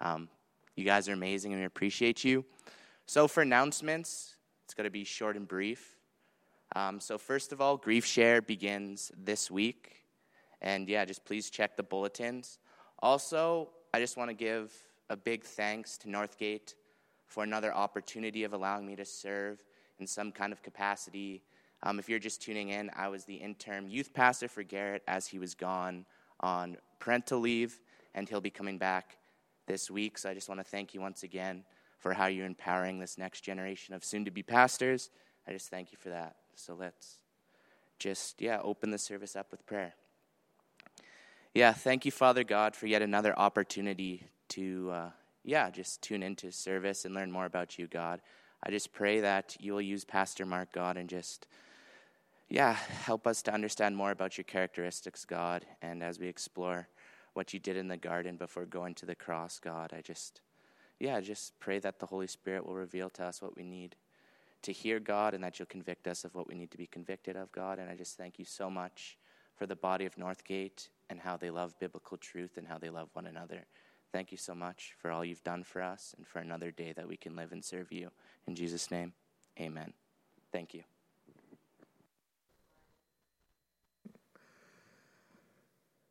Um, you guys are amazing and we appreciate you. So, for announcements, it's going to be short and brief. Um, so, first of all, Grief Share begins this week. And yeah, just please check the bulletins. Also, I just want to give a big thanks to Northgate for another opportunity of allowing me to serve in some kind of capacity. Um, if you're just tuning in, I was the interim youth pastor for Garrett as he was gone on parental leave, and he'll be coming back this week. So I just want to thank you once again for how you're empowering this next generation of soon to be pastors. I just thank you for that. So let's just, yeah, open the service up with prayer. Yeah, thank you, Father God, for yet another opportunity to, uh, yeah, just tune into service and learn more about you, God. I just pray that you will use Pastor Mark, God, and just, yeah, help us to understand more about your characteristics, God. And as we explore what you did in the garden before going to the cross, God, I just, yeah, I just pray that the Holy Spirit will reveal to us what we need to hear God and that you'll convict us of what we need to be convicted of, God. And I just thank you so much for the body of Northgate and how they love biblical truth and how they love one another. Thank you so much for all you've done for us and for another day that we can live and serve you. In Jesus' name, amen. Thank you.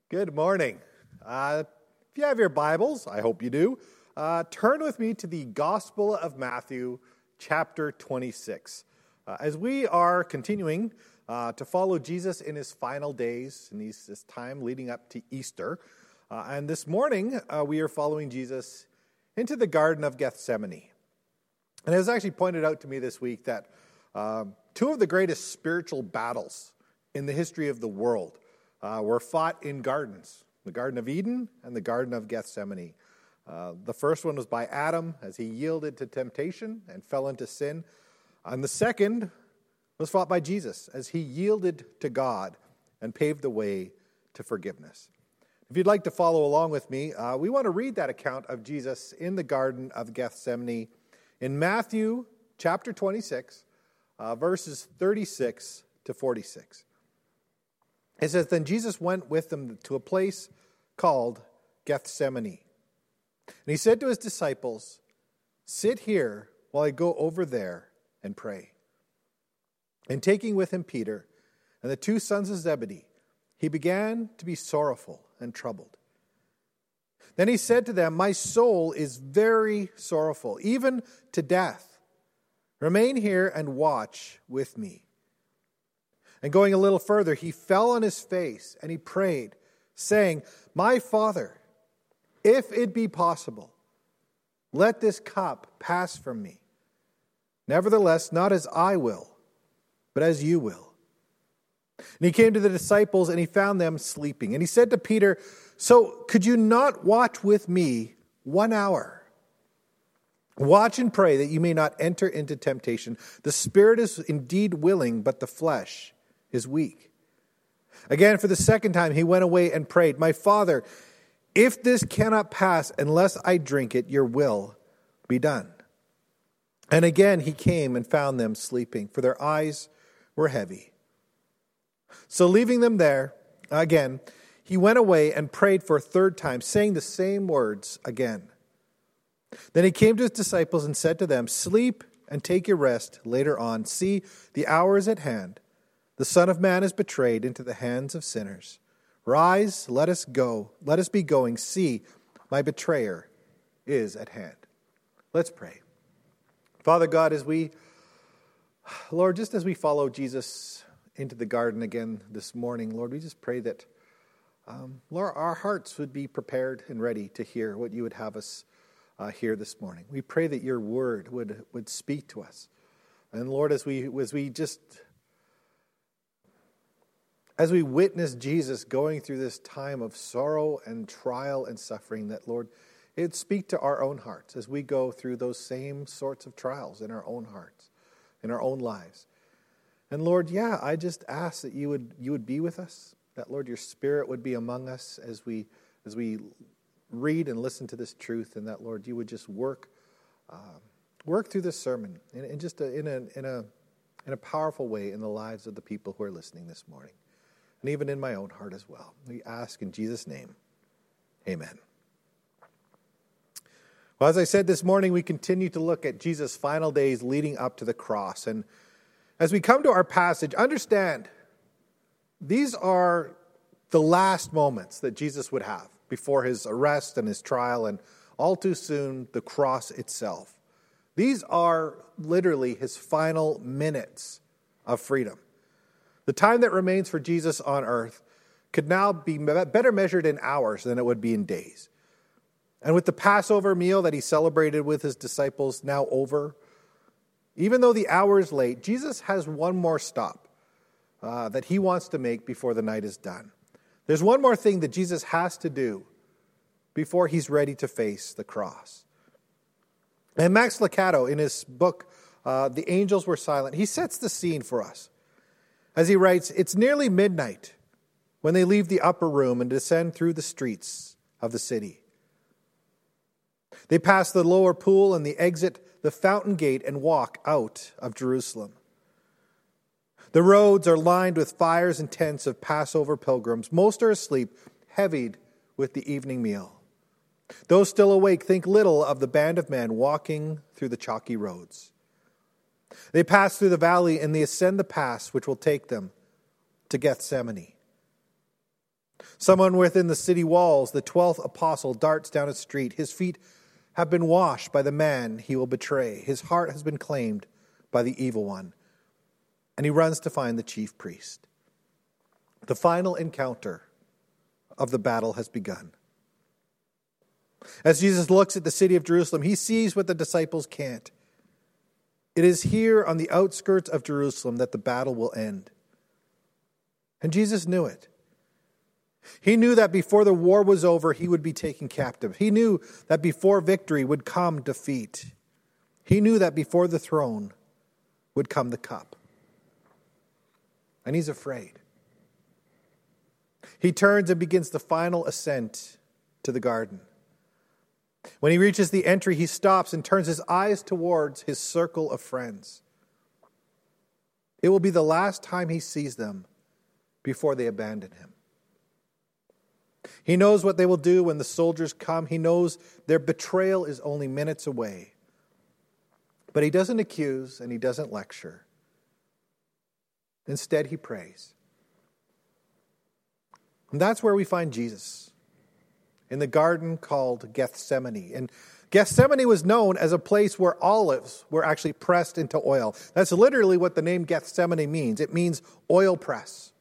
Good morning. Uh, if you have your Bibles, I hope you do, uh, turn with me to the Gospel of Matthew, chapter 26. Uh, as we are continuing uh, to follow Jesus in his final days, in these, this time leading up to Easter, uh, and this morning uh, we are following Jesus into the Garden of Gethsemane. And it was actually pointed out to me this week that um, two of the greatest spiritual battles in the history of the world uh, were fought in gardens the Garden of Eden and the Garden of Gethsemane. Uh, the first one was by Adam as he yielded to temptation and fell into sin. And the second was fought by Jesus as he yielded to God and paved the way to forgiveness. If you'd like to follow along with me, uh, we want to read that account of Jesus in the Garden of Gethsemane in Matthew chapter 26, uh, verses 36 to 46. It says, Then Jesus went with them to a place called Gethsemane. And he said to his disciples, Sit here while I go over there and pray. And taking with him Peter and the two sons of Zebedee, he began to be sorrowful and troubled. Then he said to them, My soul is very sorrowful, even to death. Remain here and watch with me. And going a little further, he fell on his face and he prayed, saying, My Father, if it be possible, let this cup pass from me. Nevertheless, not as I will, but as you will. And he came to the disciples and he found them sleeping. And he said to Peter, So could you not watch with me one hour? Watch and pray that you may not enter into temptation. The spirit is indeed willing, but the flesh is weak. Again, for the second time, he went away and prayed, My father, if this cannot pass unless I drink it, your will be done. And again he came and found them sleeping, for their eyes were heavy. So leaving them there, again, he went away and prayed for a third time, saying the same words again. Then he came to his disciples and said to them, Sleep and take your rest later on. See, the hour is at hand the Son of Man is betrayed into the hands of sinners. Rise, let us go. Let us be going. See, my betrayer is at hand. Let's pray. Father God, as we, Lord, just as we follow Jesus into the garden again this morning, Lord, we just pray that, um, Lord, our hearts would be prepared and ready to hear what you would have us uh, hear this morning. We pray that your word would, would speak to us. And Lord, as we, as we just as we witness Jesus going through this time of sorrow and trial and suffering, that, Lord, it speak to our own hearts as we go through those same sorts of trials in our own hearts, in our own lives. And Lord, yeah, I just ask that you would you would be with us, that Lord, your Spirit would be among us as we as we read and listen to this truth, and that Lord, you would just work uh, work through this sermon in, in just a, in a in a in a powerful way in the lives of the people who are listening this morning and even in my own heart as well. We ask in Jesus' name, amen. Well, as I said this morning, we continue to look at Jesus' final days leading up to the cross. And as we come to our passage, understand these are the last moments that Jesus would have before his arrest and his trial, and all too soon, the cross itself. These are literally his final minutes of freedom. The time that remains for Jesus on earth could now be better measured in hours than it would be in days. And with the Passover meal that he celebrated with his disciples now over, even though the hour is late, Jesus has one more stop uh, that he wants to make before the night is done. There's one more thing that Jesus has to do before he's ready to face the cross. And Max Lucado, in his book, uh, The Angels Were Silent, he sets the scene for us. As he writes, It's nearly midnight when they leave the upper room and descend through the streets of the city. They pass the lower pool and the exit the fountain gate and walk out of Jerusalem. The roads are lined with fires and tents of Passover pilgrims. Most are asleep, heavied with the evening meal. Those still awake think little of the band of men walking through the chalky roads. They pass through the valley and they ascend the pass which will take them to Gethsemane. Someone within the city walls, the twelfth apostle, darts down a street, his feet have been washed by the man he will betray. His heart has been claimed by the evil one. And he runs to find the chief priest. The final encounter of the battle has begun. As Jesus looks at the city of Jerusalem, he sees what the disciples can't. It is here on the outskirts of Jerusalem that the battle will end. And Jesus knew it. He knew that before the war was over, he would be taken captive. He knew that before victory would come defeat. He knew that before the throne would come the cup. And he's afraid. He turns and begins the final ascent to the garden. When he reaches the entry, he stops and turns his eyes towards his circle of friends. It will be the last time he sees them before they abandon him. He knows what they will do when the soldiers come. He knows their betrayal is only minutes away. But he doesn't accuse and he doesn't lecture. Instead, he prays. And that's where we find Jesus in the garden called Gethsemane. And Gethsemane was known as a place where olives were actually pressed into oil. That's literally what the name Gethsemane means it means oil press.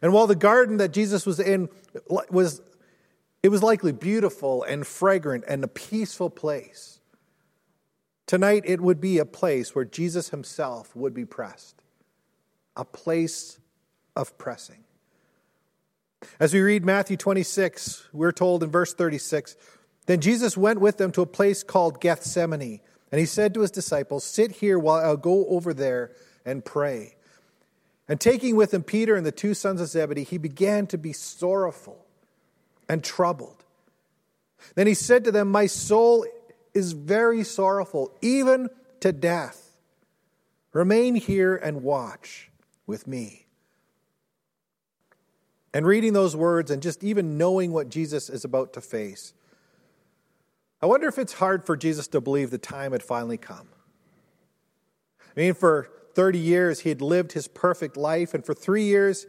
And while the garden that Jesus was in was it was likely beautiful and fragrant and a peaceful place. Tonight it would be a place where Jesus himself would be pressed. A place of pressing. As we read Matthew 26, we're told in verse 36 Then Jesus went with them to a place called Gethsemane, and he said to his disciples, Sit here while I'll go over there and pray. And taking with him Peter and the two sons of Zebedee, he began to be sorrowful and troubled. Then he said to them, My soul is very sorrowful, even to death. Remain here and watch with me. And reading those words and just even knowing what Jesus is about to face, I wonder if it's hard for Jesus to believe the time had finally come. I mean, for 30 years, he had lived his perfect life, and for three years,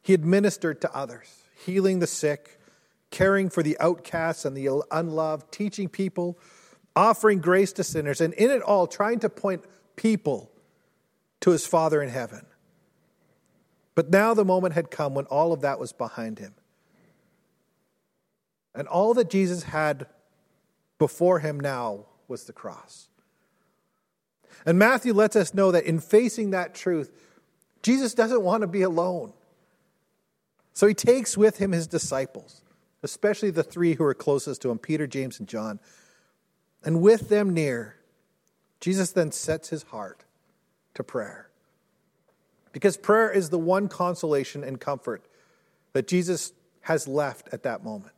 he had ministered to others, healing the sick, caring for the outcasts and the unloved, teaching people, offering grace to sinners, and in it all, trying to point people to his Father in heaven. But now the moment had come when all of that was behind him. And all that Jesus had before him now was the cross. And Matthew lets us know that in facing that truth, Jesus doesn't want to be alone. So he takes with him his disciples, especially the three who are closest to him Peter, James, and John. And with them near, Jesus then sets his heart to prayer. Because prayer is the one consolation and comfort that Jesus has left at that moment.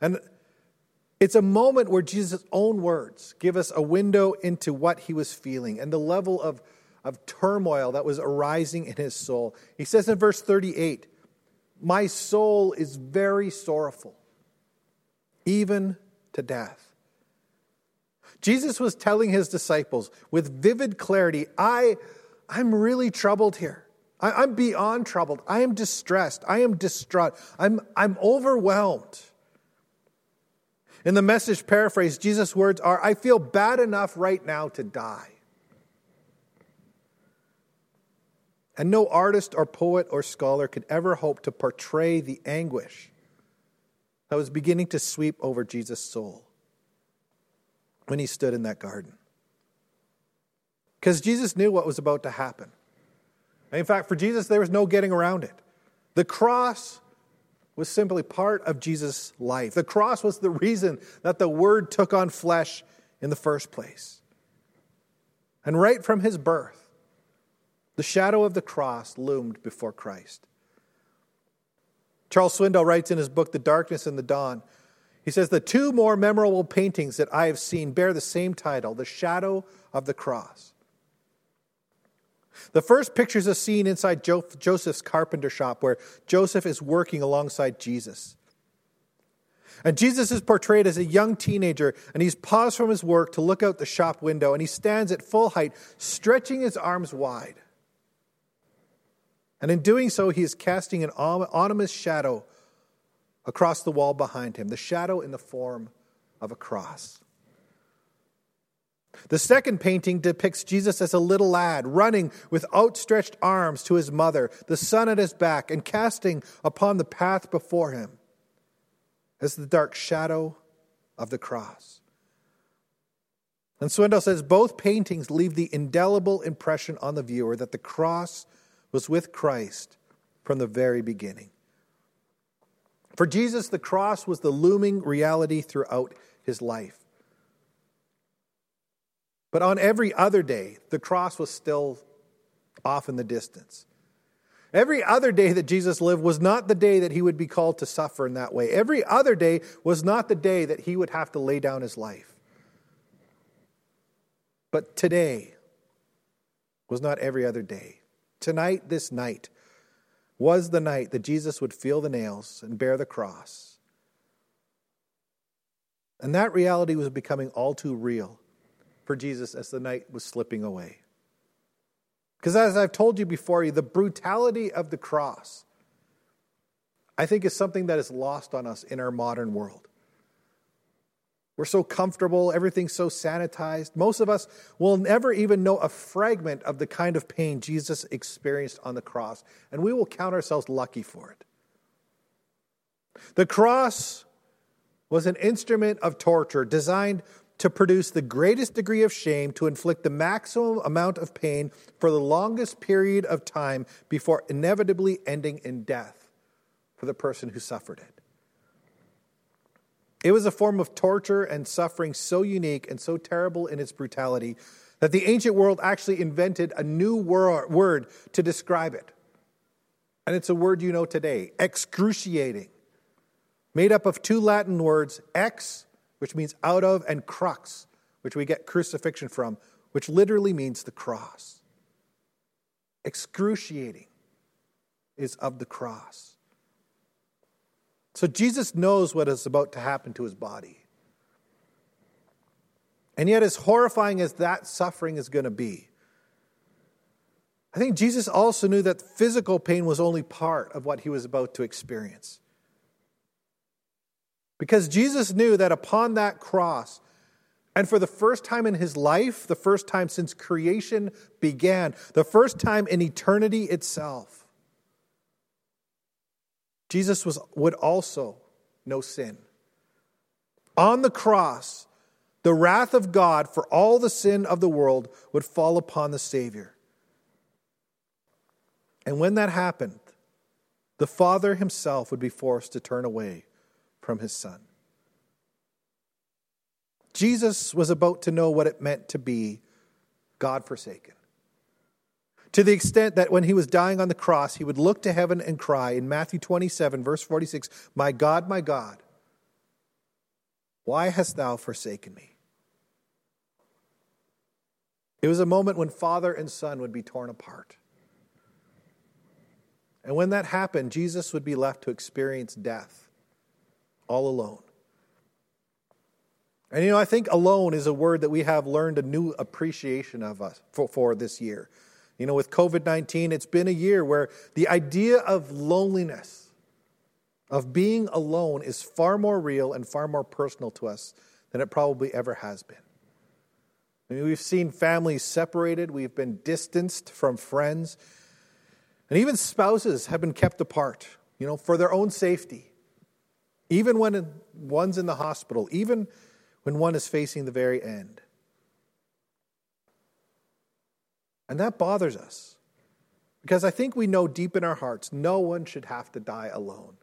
And it's a moment where Jesus' own words give us a window into what he was feeling and the level of, of turmoil that was arising in his soul. He says in verse 38 My soul is very sorrowful, even to death. Jesus was telling his disciples with vivid clarity, I, I'm really troubled here. I, am beyond troubled. I am distressed. I am distraught. I'm, I'm overwhelmed. In the message paraphrase, Jesus' words are I feel bad enough right now to die. And no artist or poet or scholar could ever hope to portray the anguish that was beginning to sweep over Jesus' soul when he stood in that garden. Because Jesus knew what was about to happen. In fact, for Jesus, there was no getting around it. The cross was simply part of Jesus' life. The cross was the reason that the Word took on flesh in the first place. And right from his birth, the shadow of the cross loomed before Christ. Charles Swindoll writes in his book, The Darkness and the Dawn, he says, The two more memorable paintings that I have seen bear the same title, The Shadow of the Cross. The first picture is a scene inside Joseph's carpenter shop where Joseph is working alongside Jesus. And Jesus is portrayed as a young teenager, and he's paused from his work to look out the shop window, and he stands at full height, stretching his arms wide. And in doing so, he is casting an ominous shadow across the wall behind him, the shadow in the form of a cross. The second painting depicts Jesus as a little lad running with outstretched arms to his mother, the sun at his back, and casting upon the path before him as the dark shadow of the cross. And Swindoll says both paintings leave the indelible impression on the viewer that the cross was with Christ from the very beginning. For Jesus, the cross was the looming reality throughout his life. But on every other day, the cross was still off in the distance. Every other day that Jesus lived was not the day that he would be called to suffer in that way. Every other day was not the day that he would have to lay down his life. But today was not every other day. Tonight, this night, was the night that Jesus would feel the nails and bear the cross. And that reality was becoming all too real for Jesus as the night was slipping away. Because as I've told you before, the brutality of the cross, I think, is something that is lost on us in our modern world. We're so comfortable, everything's so sanitized. Most of us will never even know a fragment of the kind of pain Jesus experienced on the cross, and we will count ourselves lucky for it. The cross was an instrument of torture designed to produce the greatest degree of shame, to inflict the maximum amount of pain for the longest period of time before inevitably ending in death for the person who suffered it. It was a form of torture and suffering so unique and so terrible in its brutality that the ancient world actually invented a new word to describe it. And it's a word you know today excruciating, made up of two Latin words, ex, which means out of, and crux, which we get crucifixion from, which literally means the cross. Excruciating is of the cross. So Jesus knows what is about to happen to his body. And yet, as horrifying as that suffering is going to be, I think Jesus also knew that physical pain was only part of what he was about to experience. Because Jesus knew that upon that cross, and for the first time in his life, the first time since creation began, the first time in eternity itself, Jesus was, would also know sin. On the cross, the wrath of God for all the sin of the world would fall upon the Savior. And when that happened, the Father himself would be forced to turn away from his Son. Jesus was about to know what it meant to be God forsaken to the extent that when he was dying on the cross, he would look to heaven and cry in Matthew 27, verse 46, My God, my God, why hast thou forsaken me? It was a moment when father and son would be torn apart. And when that happened, Jesus would be left to experience death all alone. And you know, I think alone is a word that we have learned a new appreciation of us for, for this year. You know, with COVID 19, it's been a year where the idea of loneliness, of being alone, is far more real and far more personal to us than it probably ever has been. I mean, we've seen families separated, we've been distanced from friends, and even spouses have been kept apart, you know, for their own safety. Even when one's in the hospital, even when one is facing the very end. And that bothers us because I think we know deep in our hearts no one should have to die alone.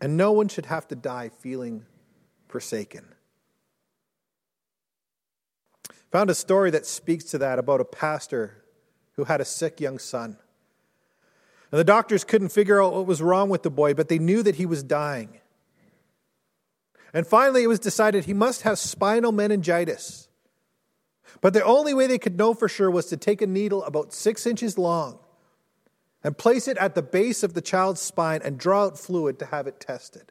And no one should have to die feeling forsaken. Found a story that speaks to that about a pastor who had a sick young son. And the doctors couldn't figure out what was wrong with the boy, but they knew that he was dying. And finally, it was decided he must have spinal meningitis. But the only way they could know for sure was to take a needle about six inches long and place it at the base of the child's spine and draw out fluid to have it tested.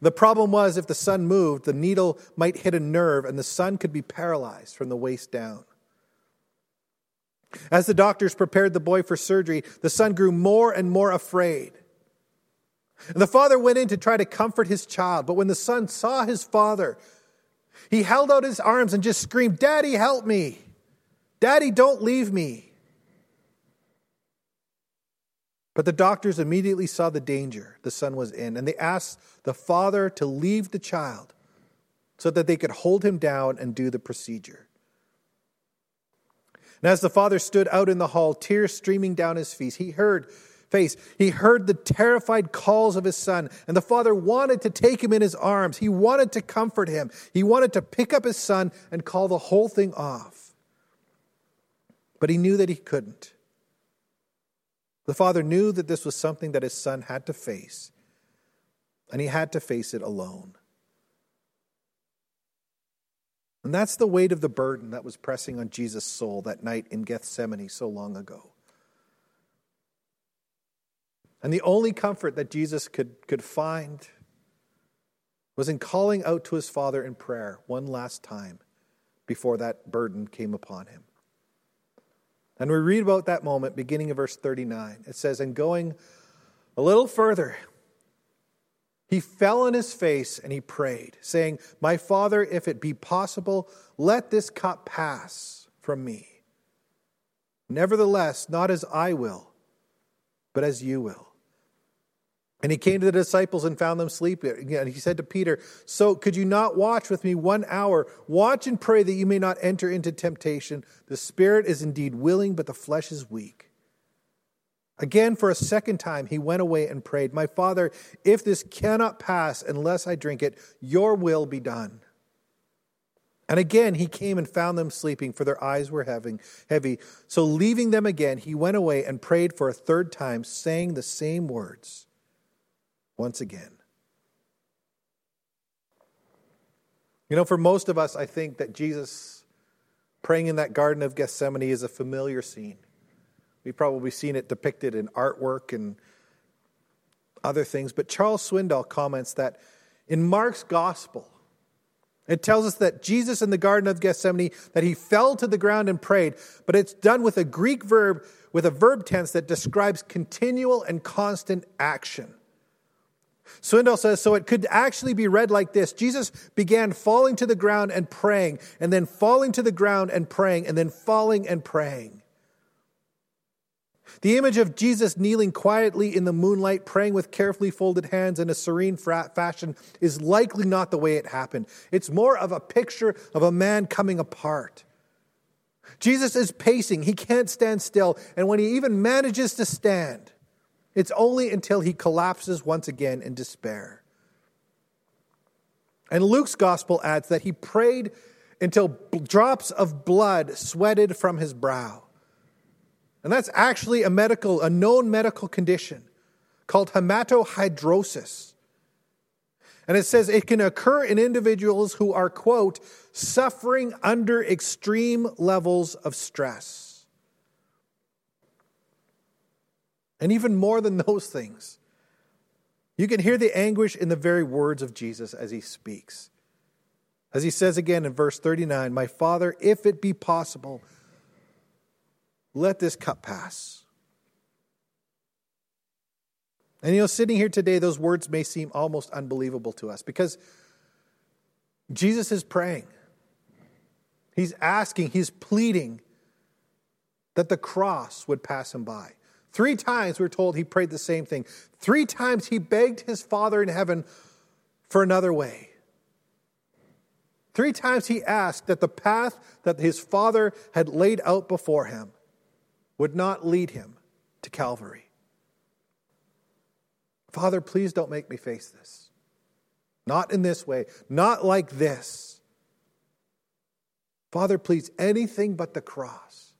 The problem was if the son moved, the needle might hit a nerve and the son could be paralyzed from the waist down. As the doctors prepared the boy for surgery, the son grew more and more afraid. And the father went in to try to comfort his child, but when the son saw his father, he held out his arms and just screamed, Daddy, help me! Daddy, don't leave me! But the doctors immediately saw the danger the son was in, and they asked the father to leave the child so that they could hold him down and do the procedure. And as the father stood out in the hall, tears streaming down his face, he heard face. He heard the terrified calls of his son, and the father wanted to take him in his arms. He wanted to comfort him. He wanted to pick up his son and call the whole thing off. But he knew that he couldn't. The father knew that this was something that his son had to face, and he had to face it alone. And that's the weight of the burden that was pressing on Jesus' soul that night in Gethsemane so long ago. And the only comfort that Jesus could, could find was in calling out to his Father in prayer one last time before that burden came upon him. And we read about that moment beginning of verse 39. It says, And going a little further, he fell on his face and he prayed, saying, My Father, if it be possible, let this cup pass from me. Nevertheless, not as I will, but as you will. And he came to the disciples and found them sleeping. And he said to Peter, So could you not watch with me one hour? Watch and pray that you may not enter into temptation. The spirit is indeed willing, but the flesh is weak. Again, for a second time, he went away and prayed, My father, if this cannot pass unless I drink it, your will be done. And again, he came and found them sleeping, for their eyes were heavy. So, leaving them again, he went away and prayed for a third time, saying the same words once again. You know, for most of us, I think that Jesus praying in that Garden of Gethsemane is a familiar scene. We've probably seen it depicted in artwork and other things. But Charles Swindoll comments that in Mark's gospel, it tells us that Jesus in the Garden of Gethsemane, that he fell to the ground and prayed, but it's done with a Greek verb, with a verb tense that describes continual and constant action. Swindoll says, so it could actually be read like this Jesus began falling to the ground and praying, and then falling to the ground and praying, and then falling and praying. The image of Jesus kneeling quietly in the moonlight, praying with carefully folded hands in a serene fashion, is likely not the way it happened. It's more of a picture of a man coming apart. Jesus is pacing, he can't stand still, and when he even manages to stand, it's only until he collapses once again in despair. And Luke's gospel adds that he prayed until drops of blood sweated from his brow. And that's actually a medical, a known medical condition called hematohidrosis. And it says it can occur in individuals who are, quote, suffering under extreme levels of stress. And even more than those things, You can hear the anguish in the very words of Jesus as he speaks. As he says again in verse 39 My Father, if it be possible, let this cup pass. And you know, sitting here today, those words may seem almost unbelievable to us because Jesus is praying. He's asking, he's pleading that the cross would pass him by. Three times we're told he prayed the same thing. Three times he begged his Father in heaven for another way. Three times he asked that the path that his Father had laid out before him would not lead him to Calvary. Father, please don't make me face this. Not in this way, not like this. Father, please, anything but the cross.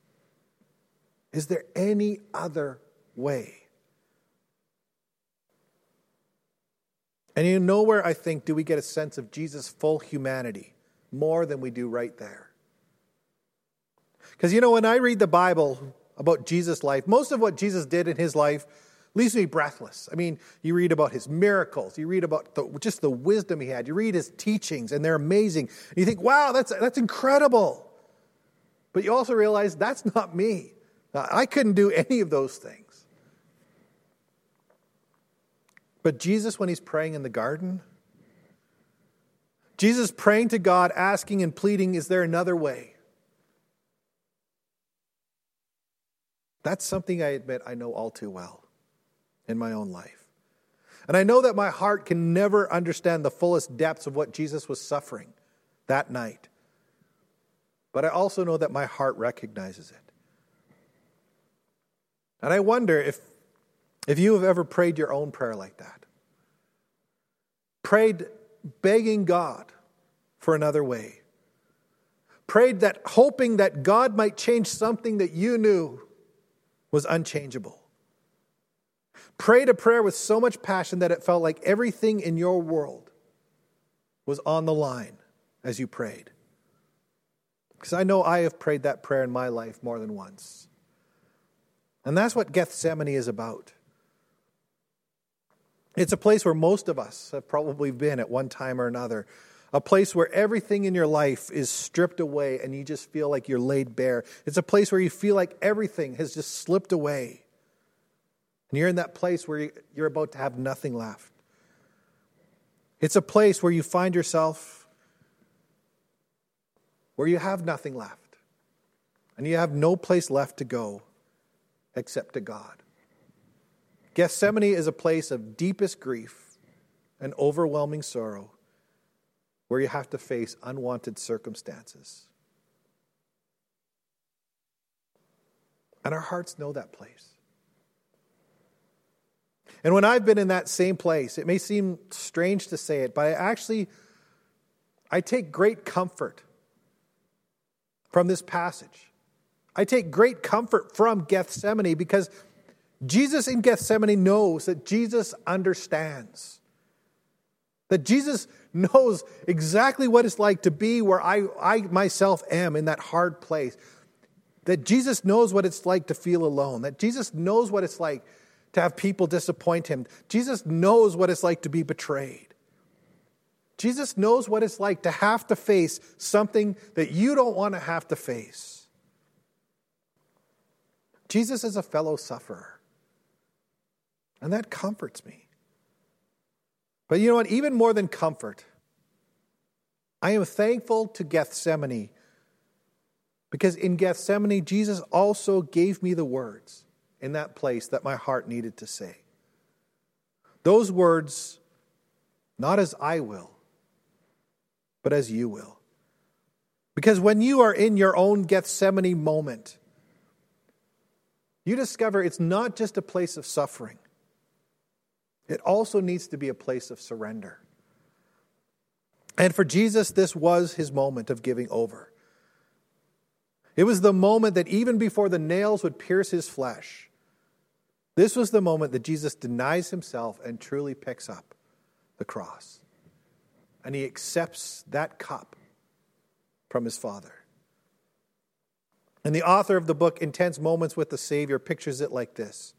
Is there any other way? And you know where I think do we get a sense of Jesus' full humanity more than we do right there? Because you know, when I read the Bible about Jesus' life, most of what Jesus did in his life leaves me breathless. I mean, you read about his miracles, you read about the, just the wisdom he had, you read his teachings, and they're amazing. And you think, wow, that's, that's incredible. But you also realize that's not me. I couldn't do any of those things. But Jesus, when he's praying in the garden, Jesus praying to God, asking and pleading, Is there another way? That's something I admit I know all too well in my own life. And I know that my heart can never understand the fullest depths of what Jesus was suffering that night. But I also know that my heart recognizes it. And I wonder if, if you have ever prayed your own prayer like that. Prayed begging God for another way. Prayed that hoping that God might change something that you knew was unchangeable. Prayed a prayer with so much passion that it felt like everything in your world was on the line as you prayed. Because I know I have prayed that prayer in my life more than once. And that's what Gethsemane is about. It's a place where most of us have probably been at one time or another. A place where everything in your life is stripped away and you just feel like you're laid bare. It's a place where you feel like everything has just slipped away. And you're in that place where you're about to have nothing left. It's a place where you find yourself where you have nothing left. And you have no place left to go except to God. Gethsemane is a place of deepest grief and overwhelming sorrow where you have to face unwanted circumstances. And our hearts know that place. And when I've been in that same place, it may seem strange to say it, but I actually I take great comfort from this passage. I take great comfort from Gethsemane because Jesus in Gethsemane knows that Jesus understands. That Jesus knows exactly what it's like to be where I, I myself am in that hard place. That Jesus knows what it's like to feel alone. That Jesus knows what it's like to have people disappoint him. Jesus knows what it's like to be betrayed. Jesus knows what it's like to have to face something that you don't want to have to face. Jesus is a fellow sufferer. And that comforts me. But you know what? Even more than comfort, I am thankful to Gethsemane because in Gethsemane, Jesus also gave me the words in that place that my heart needed to say. Those words, not as I will, but as you will. Because when you are in your own Gethsemane moment, you discover it's not just a place of suffering, it also needs to be a place of surrender. And for Jesus, this was his moment of giving over. It was the moment that even before the nails would pierce his flesh, this was the moment that Jesus denies himself and truly picks up the cross. And he accepts that cup from his Father. And the author of the book, Intense Moments with the Savior, pictures it like this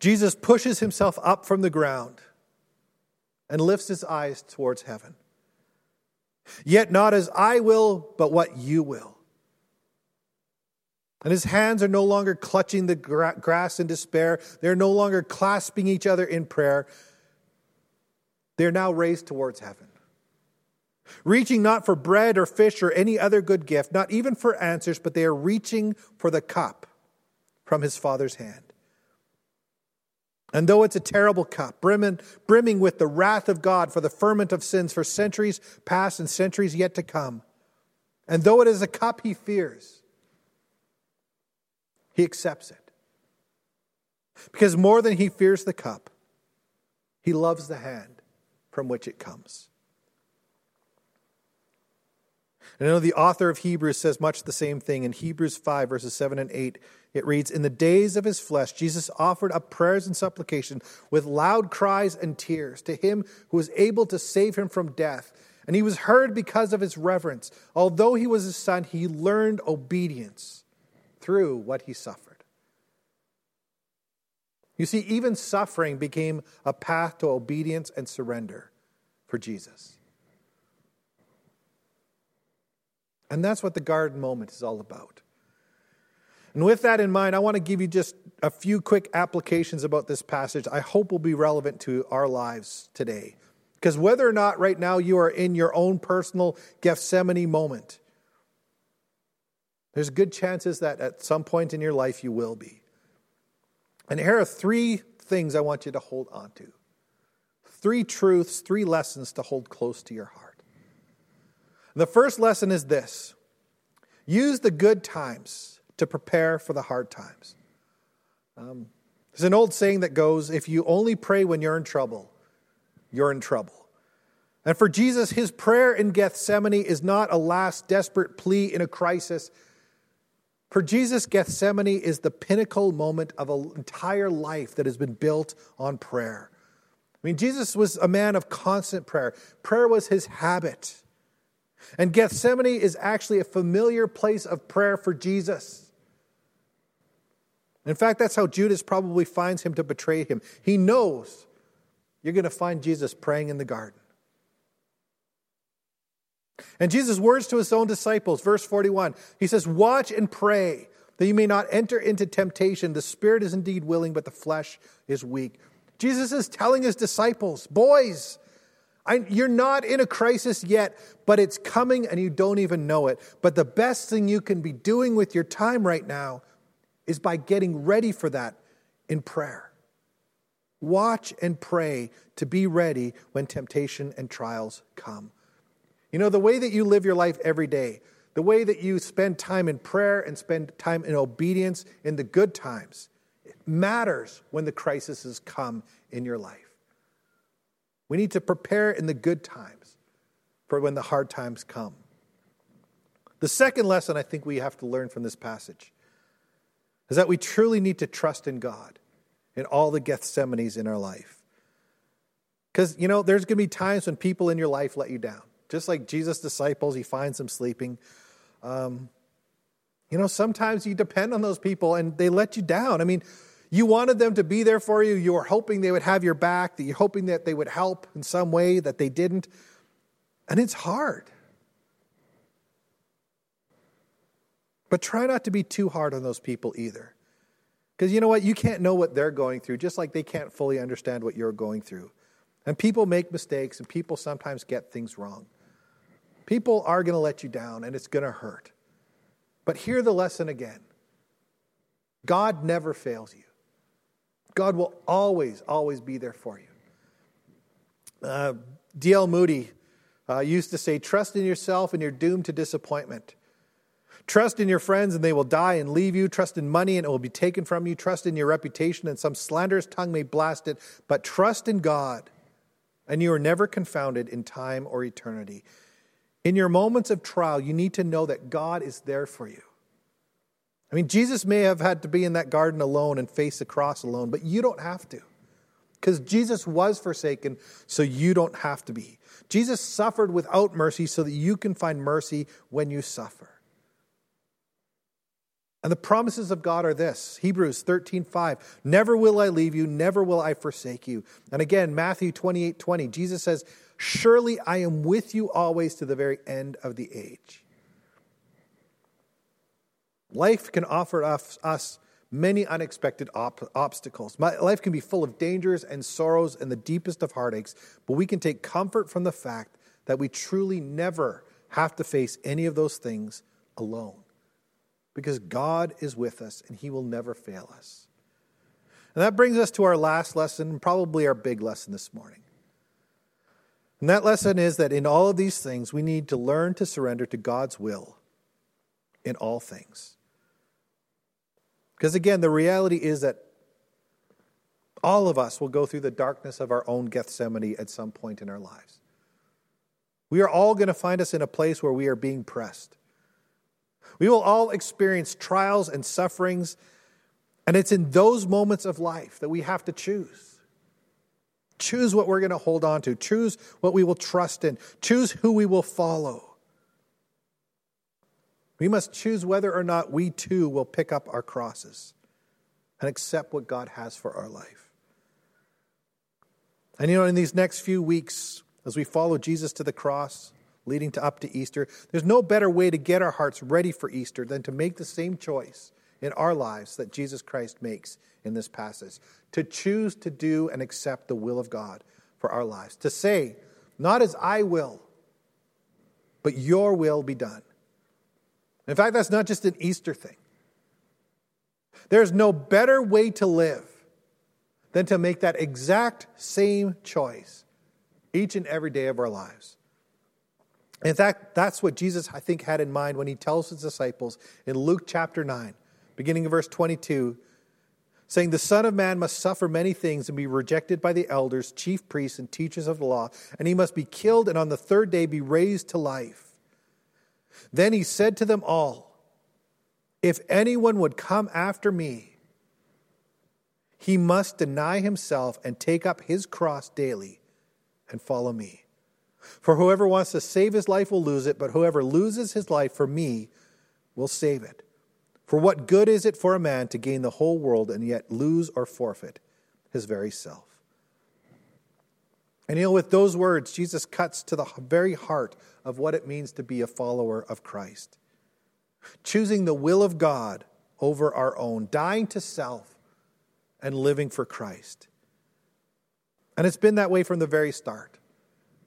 Jesus pushes himself up from the ground and lifts his eyes towards heaven. Yet not as I will, but what you will. And his hands are no longer clutching the grass in despair. They're no longer clasping each other in prayer. They're now raised towards heaven. Reaching not for bread or fish or any other good gift, not even for answers, but they are reaching for the cup from his Father's hand. And though it's a terrible cup, brimming, brimming with the wrath of God for the ferment of sins for centuries past and centuries yet to come, and though it is a cup he fears, he accepts it. Because more than he fears the cup, he loves the hand from which it comes. And I know the author of Hebrews says much the same thing in Hebrews 5, verses 7 and 8. It reads In the days of his flesh, Jesus offered up prayers and supplication with loud cries and tears to him who was able to save him from death. And he was heard because of his reverence. Although he was his son, he learned obedience through what he suffered. You see, even suffering became a path to obedience and surrender for Jesus. And that's what the garden moment is all about. And with that in mind, I want to give you just a few quick applications about this passage I hope will be relevant to our lives today. Because whether or not right now you are in your own personal Gethsemane moment, there's good chances that at some point in your life you will be. And here are three things I want you to hold on to three truths, three lessons to hold close to your heart. The first lesson is this use the good times to prepare for the hard times. Um, there's an old saying that goes if you only pray when you're in trouble, you're in trouble. And for Jesus, his prayer in Gethsemane is not a last desperate plea in a crisis. For Jesus, Gethsemane is the pinnacle moment of an entire life that has been built on prayer. I mean, Jesus was a man of constant prayer, prayer was his habit. And Gethsemane is actually a familiar place of prayer for Jesus. In fact, that's how Judas probably finds him to betray him. He knows you're going to find Jesus praying in the garden. And Jesus' words to his own disciples, verse 41, he says, Watch and pray that you may not enter into temptation. The spirit is indeed willing, but the flesh is weak. Jesus is telling his disciples, Boys, I, you're not in a crisis yet, but it's coming and you don't even know it. But the best thing you can be doing with your time right now is by getting ready for that in prayer. Watch and pray to be ready when temptation and trials come. You know, the way that you live your life every day, the way that you spend time in prayer and spend time in obedience in the good times, it matters when the crises come in your life. We need to prepare in the good times for when the hard times come. The second lesson I think we have to learn from this passage is that we truly need to trust in God in all the Gethsemanes in our life. Because, you know, there's going to be times when people in your life let you down. Just like Jesus' disciples, he finds them sleeping. Um, you know, sometimes you depend on those people and they let you down. I mean, you wanted them to be there for you. You were hoping they would have your back, that you're hoping that they would help in some way that they didn't. And it's hard. But try not to be too hard on those people either. Because you know what? You can't know what they're going through, just like they can't fully understand what you're going through. And people make mistakes, and people sometimes get things wrong. People are going to let you down, and it's going to hurt. But hear the lesson again God never fails you. God will always, always be there for you. Uh, D.L. Moody uh, used to say, Trust in yourself and you're doomed to disappointment. Trust in your friends and they will die and leave you. Trust in money and it will be taken from you. Trust in your reputation and some slanderous tongue may blast it. But trust in God and you are never confounded in time or eternity. In your moments of trial, you need to know that God is there for you. I mean, Jesus may have had to be in that garden alone and face the cross alone, but you don't have to. Because Jesus was forsaken, so you don't have to be. Jesus suffered without mercy so that you can find mercy when you suffer. And the promises of God are this Hebrews 13, 5. Never will I leave you, never will I forsake you. And again, Matthew 28, 20. Jesus says, Surely I am with you always to the very end of the age. Life can offer us, many unexpected op- obstacles. My, life can be full of dangers and sorrows and the deepest of heartaches, but we can take comfort from the fact that we truly never have to face any of those things alone because God is with us and He will never fail us. And that brings us to our last lesson, probably our big lesson this morning. And that lesson is that in all of these things, we need to learn to surrender to God's will in all things. Because again, the reality is that all of us will go through the darkness of our own Gethsemane at some point in our lives. We are all going to find us in a place where we are being pressed. We will all experience trials and sufferings, and it's in those moments of life that we have to choose. Choose what we're going to hold on to, choose what we will trust in, choose who we will follow. We must choose whether or not we too will pick up our crosses and accept what God has for our life. And you know, in these next few weeks, as we follow Jesus to the cross, leading to up to Easter. There's no better way to get our hearts ready for Easter than to make the same choice in our lives that Jesus Christ makes in this passage. To choose to do and accept the will of God for our lives. To say, not as I will, but your will be done. In fact, that's not just an Easter thing. There's no better way to live than to make that exact same choice each and every day of our lives. In fact, that's what Jesus, I think, had in mind when he tells his disciples in Luke chapter 9, beginning of verse 22, saying, The Son of Man must suffer many things and be rejected by the elders, chief priests, and teachers of the law, and he must be killed and on the third day be raised to life. Then he said to them all, If anyone would come after me, he must deny himself and take up his cross daily and follow me. For whoever wants to save his life will lose it, but whoever loses his life for me will save it. For what good is it for a man to gain the whole world and yet lose or forfeit his very self? And you know, with those words, Jesus cuts to the very heart of what it means to be a follower of Christ. Choosing the will of God over our own, dying to self and living for Christ. And it's been that way from the very start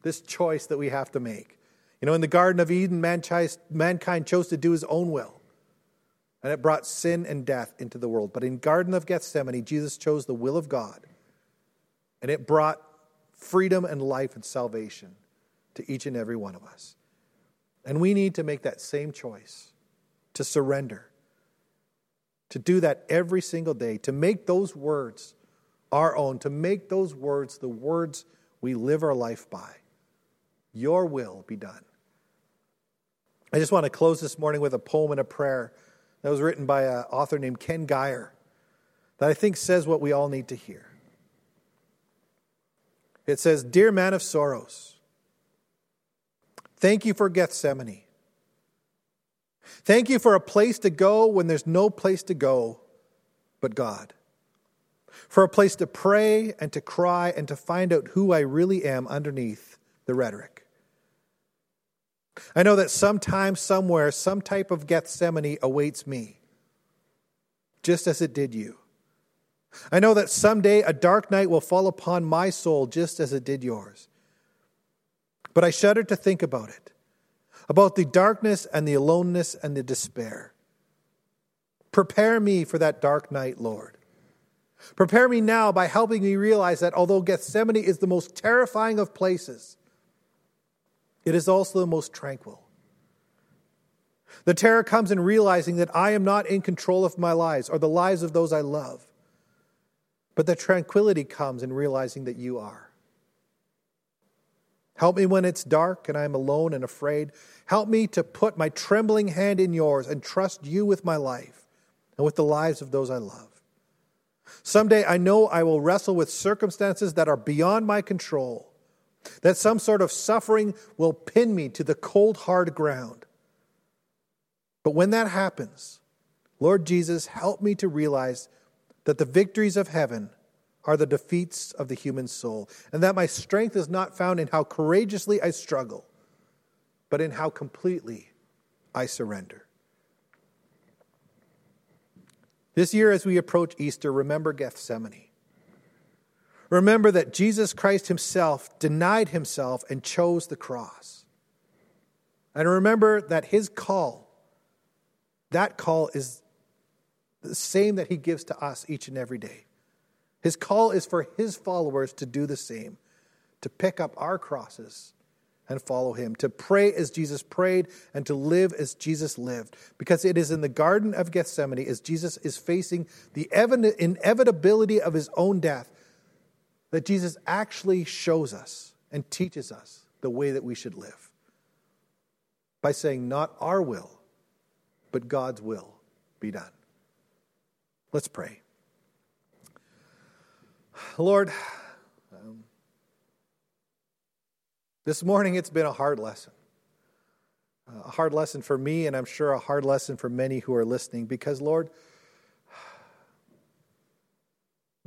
this choice that we have to make. You know, in the Garden of Eden, mankind chose to do his own will, and it brought sin and death into the world. But in Garden of Gethsemane, Jesus chose the will of God, and it brought freedom and life and salvation to each and every one of us. And we need to make that same choice to surrender, to do that every single day, to make those words our own, to make those words the words we live our life by. Your will be done. I just want to close this morning with a poem and a prayer that was written by an author named Ken Gire that I think says what we all need to hear. It says, Dear man of sorrows, thank you for Gethsemane. Thank you for a place to go when there's no place to go but God. For a place to pray and to cry and to find out who I really am underneath the rhetoric. I know that sometime, somewhere, some type of Gethsemane awaits me, just as it did you. I know that someday a dark night will fall upon my soul, just as it did yours. But I shudder to think about it about the darkness and the aloneness and the despair. Prepare me for that dark night, Lord. Prepare me now by helping me realize that although Gethsemane is the most terrifying of places, it is also the most tranquil. The terror comes in realizing that I am not in control of my lives or the lives of those I love. But the tranquility comes in realizing that you are. Help me when it's dark and I am alone and afraid. Help me to put my trembling hand in yours and trust you with my life and with the lives of those I love. Someday I know I will wrestle with circumstances that are beyond my control that some sort of suffering will pin me to the cold, hard ground. But when that happens, Lord Jesus, help me to realize that the victories of heaven are the defeats of the human soul, and that my strength is not found in how courageously I struggle, but in how completely I surrender. This year, as we approach Easter, remember Gethsemane. Remember that Jesus Christ Himself denied Himself and chose the cross. And remember that His call, that call is the same that He gives to us each and every day. His call is for His followers to do the same, to pick up our crosses and follow him, to pray as Jesus prayed, and to live as Jesus lived. Because it is in the Garden of Gethsemane, as Jesus is facing the inevitability of his own death, that Jesus actually shows us and teaches us the way that we should live. By saying, Not our will, but God's will be done. Let's pray. Lord, um, This morning, it's been a hard lesson. A hard lesson for me, and I'm sure a hard lesson for many who are listening, because, Lord,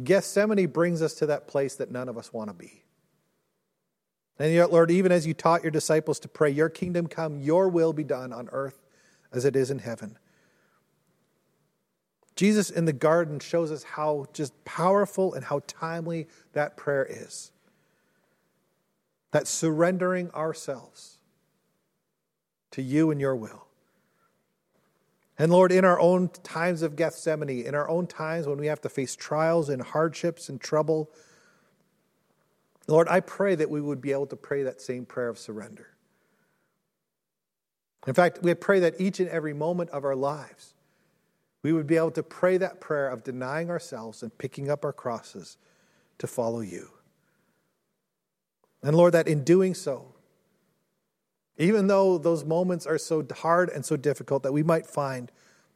Gethsemane brings us to that place that none of us want to be. And yet, Lord, even as you taught your disciples to pray, Your kingdom come, Your will be done on earth as it is in heaven. Jesus in the garden shows us how just powerful and how timely that prayer is that surrendering ourselves to you and your will. And Lord, in our own times of Gethsemane, in our own times when we have to face trials and hardships and trouble, Lord, I pray that we would be able to pray that same prayer of surrender. In fact, we pray that each and every moment of our lives, we would be able to pray that prayer of denying ourselves and picking up our crosses to follow you. And Lord, that in doing so, even though those moments are so hard and so difficult, that we might find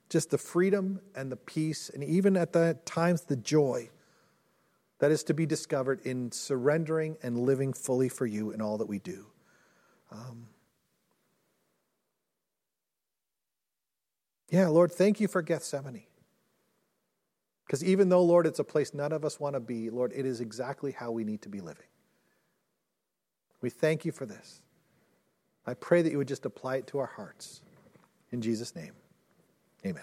just the freedom and the peace, and even at the times the joy that is to be discovered in surrendering and living fully for you in all that we do. Um, yeah, Lord, thank you for Gethsemane. Because even though, Lord, it's a place none of us want to be, Lord, it is exactly how we need to be living. We thank you for this. I pray that you would just apply it to our hearts. In Jesus' name, amen.